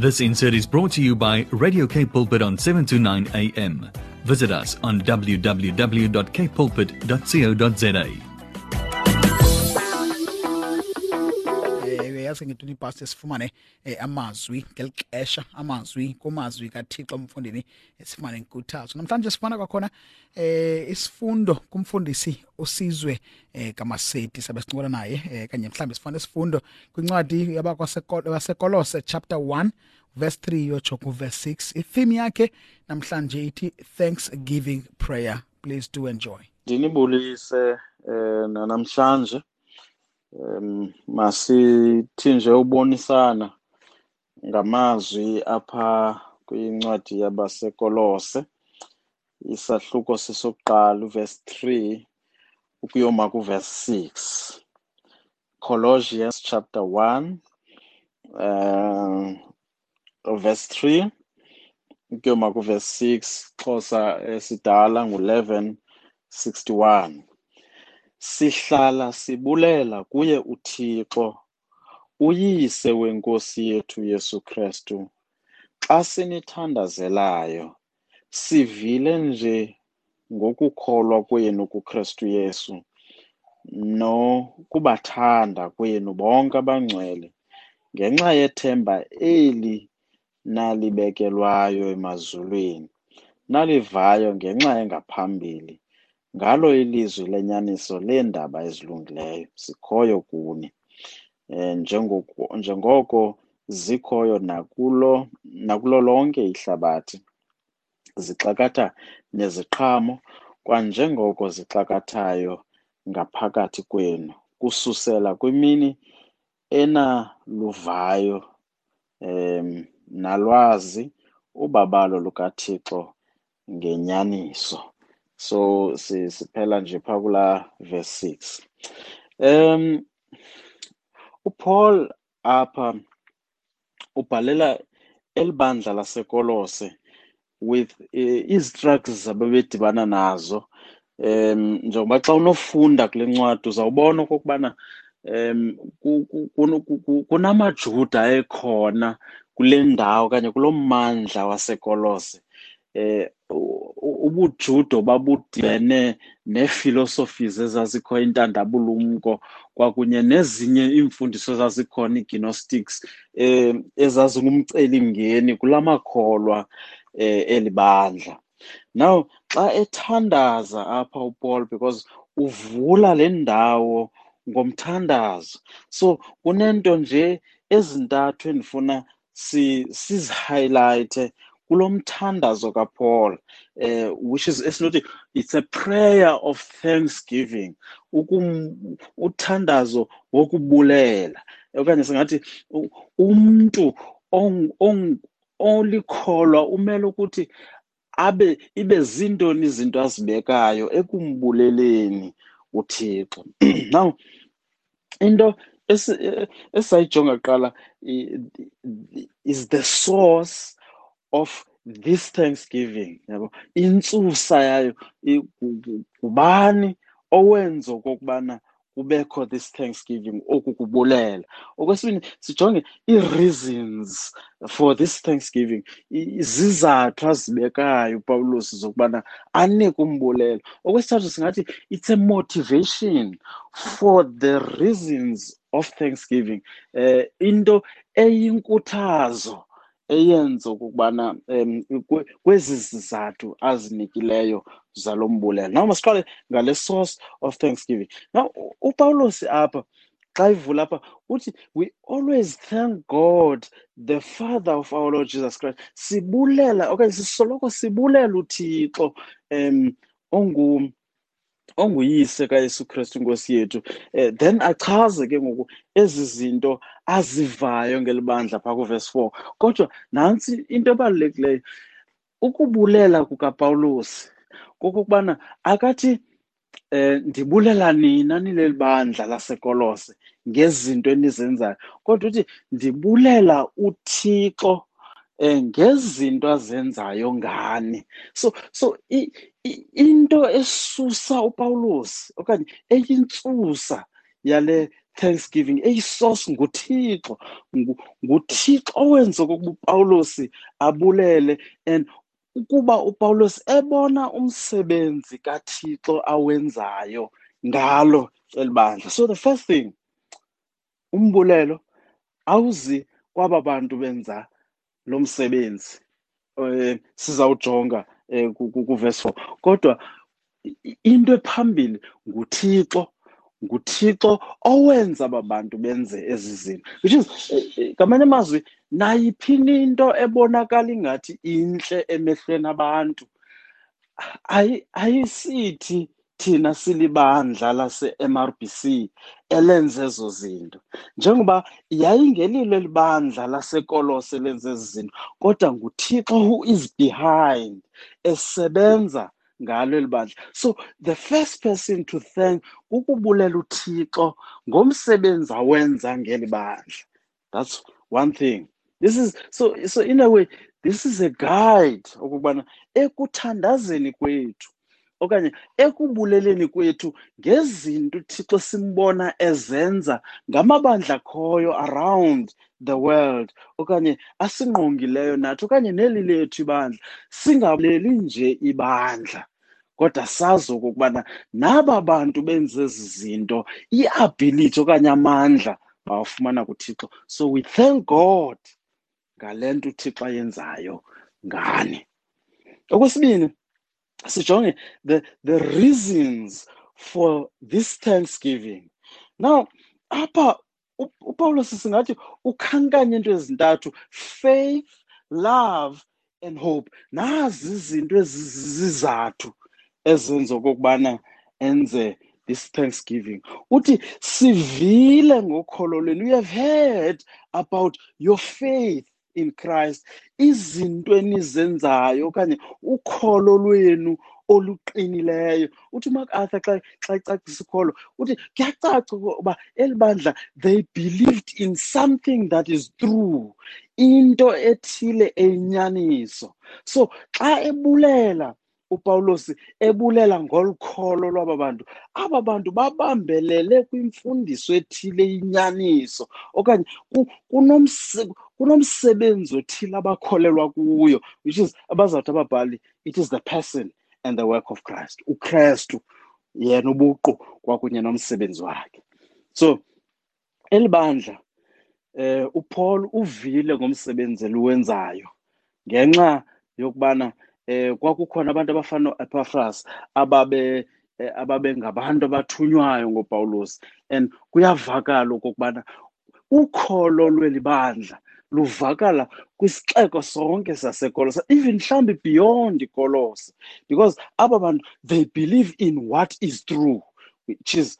This insert is brought to you by Radio K Pulpit on 7 to 9 a.m. Visit us on www.kpulpit.co.za. eh sifumane eh, amazwi amazwi kumazwi kaThixo umfundini sifumane inkuthazo namhlanje sifana kwakhona eh isifundo kumfundisi usizwe eh kaMaseti sabe naye eh kanye sifane isifundo kwincwadi yabasekolose chapter 1 verse 3 yotsho ku verse 6 itheme yakhe namhlanje ithi thanksgiving prayer. Please do enjoy. Ndinibulise eh namhlanje em masithi nje ubonisana ngamazwi apha kwincwadi yabasekolose. Isahluko sesokuqala uverse 3 ukuyoma kuverse 6 Colossians chapter 1 uh, verse 3 ukuyoma kuverse 6 Xhosa esidala ngu1161 sihlala sibulela kuye uThixo uyise wenkosi yethu Yesu Kristu. Xa sinithandazelayo sivile nje ngokukholwa kwenu kuKristu Yesu nokubathanda kwenu bonke abangcwele ngenxa yethemba eli nalibekelwayo emazulwini nalivayo ngenxa engaphambili. Ngalo ilizwi lenyaniso leendaba ezilungileyo zikhoyo kuni. Eh njengoko njengoko zikhoyo nakulo nakulo lonke ihlabathi zixakatha neziqhamo kwanjengoko zixakathayo ngaphakathi kwenu kususela kwimini enaluvayo em nalwazi ubabalo lukaThixo ngenyaniso. So siphela nje phaa kulaa verse 6 um uPaul apha ubhalela elibandla lasekolose with uh, istruggles ababedibana nazo. Um njengoba xa unofunda kule ncwadi uzawubona okokubana um kunamajuda ekhona kule ndawo okanye kulo mmandla wasekolose eh ubujudo babudibene neefilosofies ezazikho intandabulumko kwakunye nezinye iimfundiso ezazikhona ignostics eh ezazingumcelimngeni kula makholwa eh elibandla now xa ethandaza apha uPaul because uvula le ndawo ngomthandazo so kunento nje ezintathu endifuna sizihighlighte kulo mthandazo kaPaul eh which is esinothi it's a prayer of thanksgiving ukum uthandazo wokubulela. Okanye singathi umuntu olikholwa umele ukuthi abe ibe zintoni izinto azibekayo ekumbuleleni uThixo. Now into esisayijonga kuqala is the source of this thanksgiving yabo. Intsusa yayo ngubani owenza okokubana kubekho this thanksgiving oku kubulela okwesibini sijonge ii-reasons for this thanksgiving. Izizathu azibekayo upawulos zokubana anike umbulela okwesithathu singathi it's a motivation for the reasons of thanksgiving. Um into eyinkuthazo eyenza okokubana um kwezi zizathu azinikileyo zalo mbulelo now masiqale ngale source of thanksgiving. Now upawulos apha xa ivula apha uthi we always thank god the father of our lord jesus christ. Sibulela okanye sisoloko sibulela uthixo um onguyise kayesu kristu inkosi yethu um then achaze ke ngoku ezi zinto azivayo ngelibandla phaa kuvesi four. Kodwa nantsi into ebalulekileyo ukubulela kukapawulos kokokubana akathi eh ndibulela nina nileli bandla lasekolose ngezinto enizenzayo. Kodwa uthi ndibulela uthixo eh ngezinto azenzayo ngani? So so i, i, into esusa uPawulos okanye eyintsusa yale thanksgiving eyisource nguthixo nguthixo owenza okokuba upawulos abulele and ukuba upawulos ebona umsebenzi kathixo awenzayo ngalo eli bandla. So the first thing umbulelo awuzi kwaba bantu benza lo msebenzi um sizawujonga um kuverse four. Kodwa into ephambili nguthixo nguthixo owenza aba bantu benze ezi zinto. Which is ngamanye amazwi nayiphi into ebonakala ingathi intle emehlweni abantu ayisithi thina silibandla lase-MRBC elenze ezo zinto. Njengoba yayingelilo elibandla lasekolose elenze ezi zinto kodwa nguthixo who is behind esebenza ngalo eli bandla. So the first person to thank ukubulela uthixo ngomsebenzi awenza ngeli bandla. That's one thing. This is so so in a way this is a guide okubana ekuthandazeni kwethu okanye ekubuleleni kwethu ngezinto uthixo simbona ezenza ngamabandla akhoyo around the world okanye asingqongileyo nathi okanye neli lethu ibandla singabuleli nje ibandla. Kodwa sazi okokubana naba bantu benze ezi zinto i-ability okanye amandla bawafumana kuthixo. So we thank god ngale nto uthixo ayenzayo ngani. Okwesibini sijonge the, the reasons for this thanksgiving. Now apha upawulos singathi ukhankanye into ezintathu faith love and hope. Nazi izinto ezizizathu ezenza okokubana enze this thanksgiving. Uthi sivile ngokholo lwenu. You have heard about your faith in Christ izinto enizenzayo okanye ukholo lwenu oluqinileyo. Uthi uMacArthur xa xa ecacisa ukholo uthi kuyacaca ukuba eli bandla they believed in something that is true into ethile eyinyaniso so xa ebulela uPawulos ebulela ngolukholo lwaba bantu aba bantu babambelele kwimfundiso ethile inyaniso okanye kunomsebenzi othile abakholelwa kuyo which is abazawuthi ababhali it is the person and the work of Christ. uKristu yena ubuqu kwakunye nomsebenzi wakhe. So elibandla eh uPaul uvile ngomsebenzi eluwenzayo ngenxa yokubana eh kwakukhona abantu abafana no-Epaphras ababe eh, ababe ngabantu abathunywayo ngoPawulos and kuyavakala okokubana ukholo lweli bandla luvakala kwisixeko sonke sasekolosa even mhlawumbi beyond ikolose because aba bantu they believe in what is true which is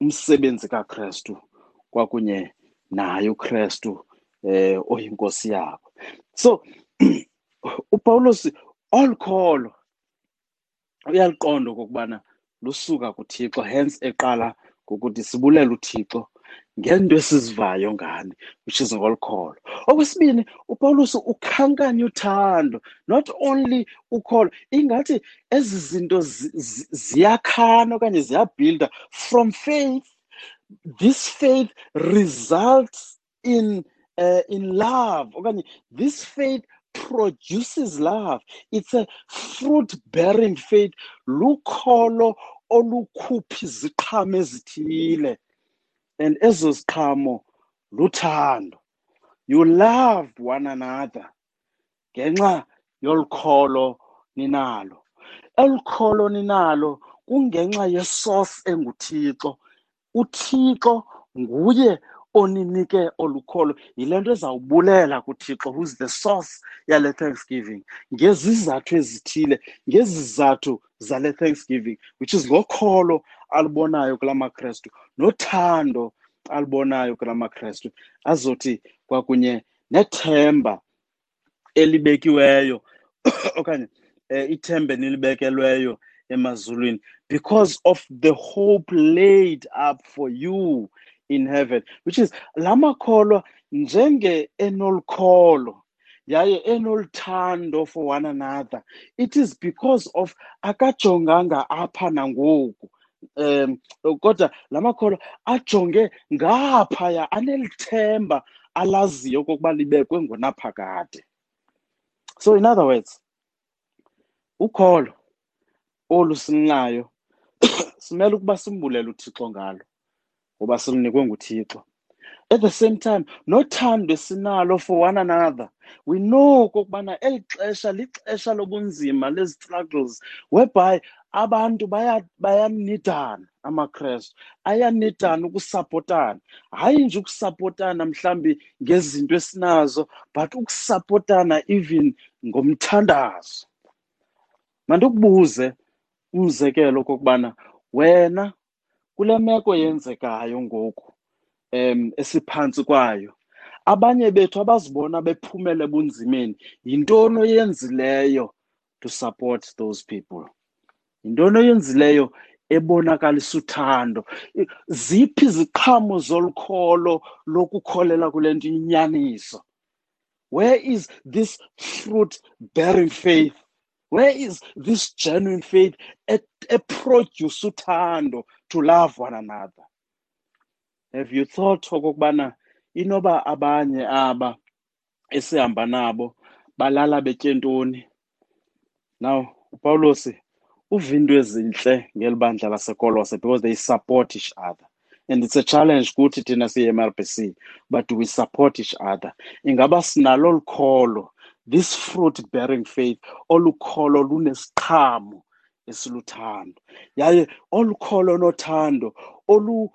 umsebenzi kakrestu kwakunye naye ukrestu eh oyinkosi yabo. So upawulos olukholo uyaliqonda okokubana lusuka kuthixo hence eqala ngokuthi sibulele uthixo ngento esizivayo ngani which is ngolukholo okwesibini upawulos ukhankanya uthando not only ukholo ingathi ezi zinto ziyakhana okanye ziyabhilda from faith this faith results in uh, in love okanye this faith produces love. It's a fruit bearing faith. Lukholo olukhupha iziqhamo ezithile. And ezo ziqhamo luthando. You love one another. Ngenxa yolukholo ninalo. Elukholo ninalo kungenxa yesource enguThixo. uThixo nguye oninike olukholo yile nto ezawubulela kuthixo who's the source yale thanksgiving ngezizathu ezithile ngezizathu zale thanksgiving which is ngokholo alubonayo kula makrestu nothando alubonayo kula makrestu azothi kwakunye nethemba elibekiweyo okanye um ithemba nilibekelweyo emazulwini. Because of the hope laid up for you in heaven which is lamakholwa njenge enolukholo yaye enoluthando for one another. It is because of akajonganga apha nangoku. Um kodwa la makholwa ajonge ngaphaya anelithemba alaziyo okokuba libekwe ngonaphakade so in other words ukholo olu silinayo simele ukuba simbulele uthixo ngalo ngoba silunikwe nguthixo. At the same time nothando esinalo for one another. We know okokubana eli xesha lixesha lobunzima lezi-struggles whereby abantu bayanidana amakrestu ayanidana ukusapotana. Hayi nje ukusapotana mhlawumbi ngezinto esinazo but ukusapotana even ngomthandazo. Mandikubuze umzekelo okokubana wena kule meko yenzekayo ngoku um esiphantsi kwayo. Abanye bethu abazibona bephumele ebunzimeni yintoni oyenzileyo to support those people. Yintoni oyenzileyo ebonakalisa uthando. Ziphi iziqhamo zolukholo lokukholela kule nto inyaniso? Where is this fruit bearing faith? Where is this genuine faith eproduce uthando to love one another? Have you thought okokubana inoba abanye aba esihamba nabo balala betye ntoni? Now upawulos uva into ezintle ngeli bandla lasekolose because they support each other. And it's a challenge kuthi thina siyi-mrbc but do we support each other. Ingaba sinalo olu kholo this fruit bearing faith olukholo lunesiqhamo esiluthando yaye olukholo nothando olu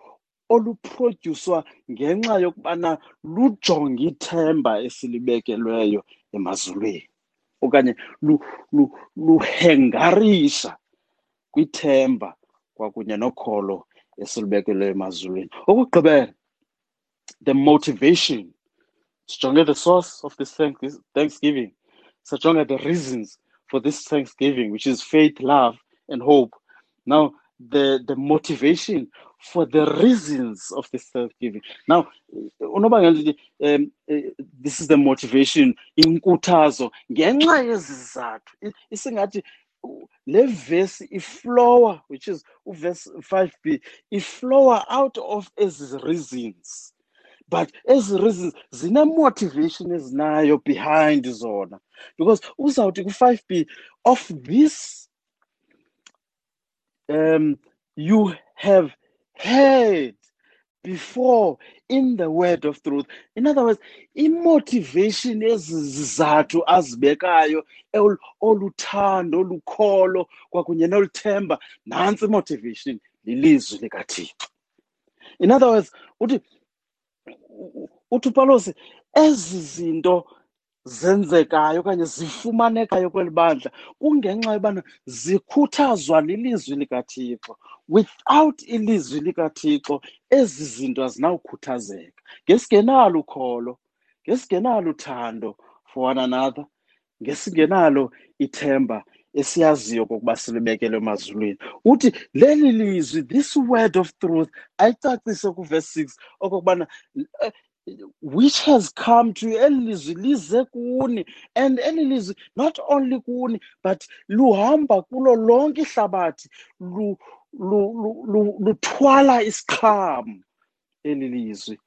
oluprodyuswa ngenxa yokubana lujonge ithemba esilibekelweyo emazulwini okanye luhengarisha kwithemba kwakunye nokholo esilibekelweyo emazulwini. Okugqibela the motivation sijonge the source of this thanksgiving sijonge the reasons for this thanksgiving which is faith love and hope. Now the the motivation for the reasons of this thanksgiving now um this is the motivation inkuthazo ngenxa yezizathu. Isingathi le verse iflower which is uverse 5b iflower out of ezi reasons. But ezi reasons zine-motivation is ezinayo behind zona. Because uzawuthi ku-5b of this um you have heard before in the word of truth. In other words imotivation ezizathu azibekayo oluthando olukholo kwakunye noluthemba nantsi imotivation lilizwi likathixo. In other words uthi uthi upawulos ezi zinto zenzekayo okanye zifumanekayo kweli bandla kungenxa yobana zikhuthazwa lilizwi likathixo. Without ilizwi likathixo ezi zinto azinawukhuthazeka. Ngesingenalo ukholo ngesingenalo uthando for one another ngesingenalo ithemba esiyaziyo kokuba silibekele emazulwini. Uthi leli lizwi this word of truth ayicacise kuvesi six okokubana eh, which has come to you eli lizwi lize kuni. And eli lizwi not only kuni but luhamba kulo lonke ihlabathi luthwala isiqhamo eli lizwi.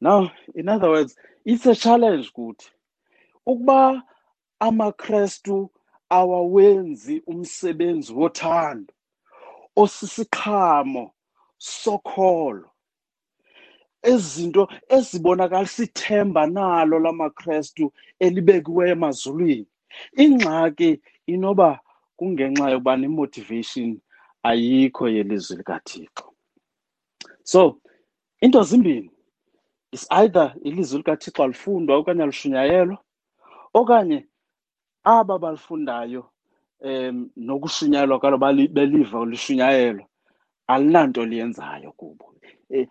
Now in other words it's a challenge kuthi ukuba amakrestu awawenzi umsebenzi wothando osisiqhamo sokholo. Ezinto ezibonakalisa ithemba nalo lamakrestu elibekiweyo emazulwini. Ingxaki inoba kungenxa yokubana imotivation ayikho yelizwi likathixo. So into zimbini? Is either ilizwi likathixo alifundwa okanye alushunyayelwa okanye aba balifundayo um nokushunyayelwa kwalo beliva lishunyayelwa alinanto liyenzayo kubo. Eh,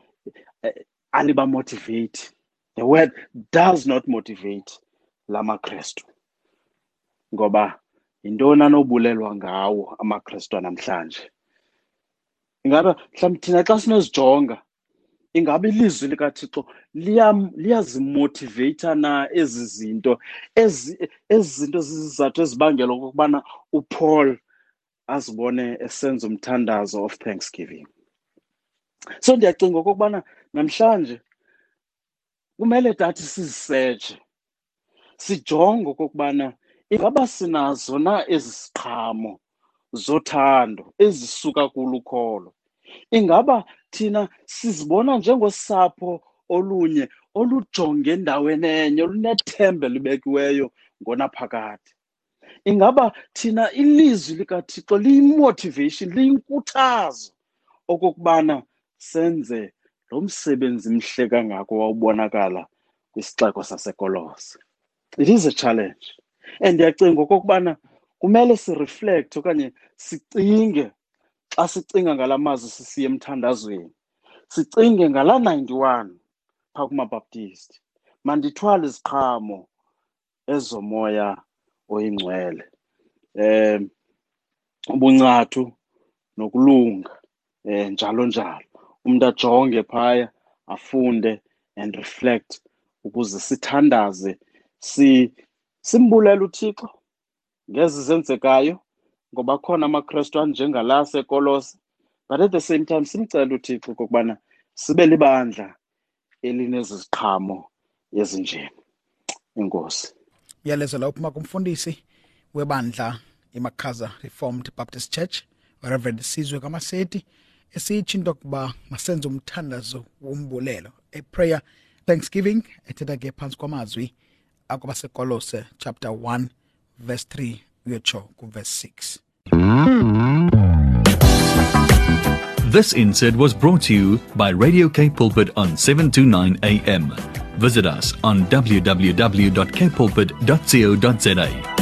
eh, alibamotivate the word does not motivate la makrestu ngoba yintoni anobulelwa ngawo amakrestu anamhlanje ingaba mhlawumbi thina xa sinozijonga ingaba ilizwi likathixo liyazimotiveyitha na ezi zinto ezi zinto zizizathu ezibangela okokubana upaul azibone esenza umthandazo of thanksgiving? So ndiyacinga okokubana namhlanje kumele dathi sizisetshe sijonge okokubana ingaba sinazo na ezi ziqhamo zothando ezisuka kulukholo. Ingaba thina sizibona njengosapho olunye olujonge endaweni enye olunethemba elibekiweyo ngonaphakade ingaba thina ilizwi likathixo liyimotivation liyinkuthazo okokubana senze lo msebenzi mhle kangako wawubonakala kwisixeko sasekolose? It is a challenge. And ndiyacinga okokubana kumele sireflect okanye sicinge xa sicinga ngala mazwi sisiya emthandazweni. Sicinge ngala 91 phaa kumabaptisti mandithwale iziqhamo ezomoya oyingcwele um ubuncathu nokulunga um njalo njalo. Umntu ajonge phaya afunde and reflect ukuze sithandaze si simbulela uthixo. Ngezi zenzekayo ngoba khona amakrestu anjengala sekolose but at the same time simcela uthixo okokubana sibe libandla elinezi ziqhamo ezinjena. Enkosi uyalezo la uphuma kumfundisi webandla imakhaza reformed baptist church reverend sizwe kamaseti esitsho into yokuba masenze umthandazo wombulelo a prayer thanksgiving ethetha ke phansi kwamazwi akwabasekolose chapter 1 verse 3 uyotsho kuverse 6 This insert was brought to you by Radio K Pulpit on 729 AM. Visit us on www.kpulpit.co.za.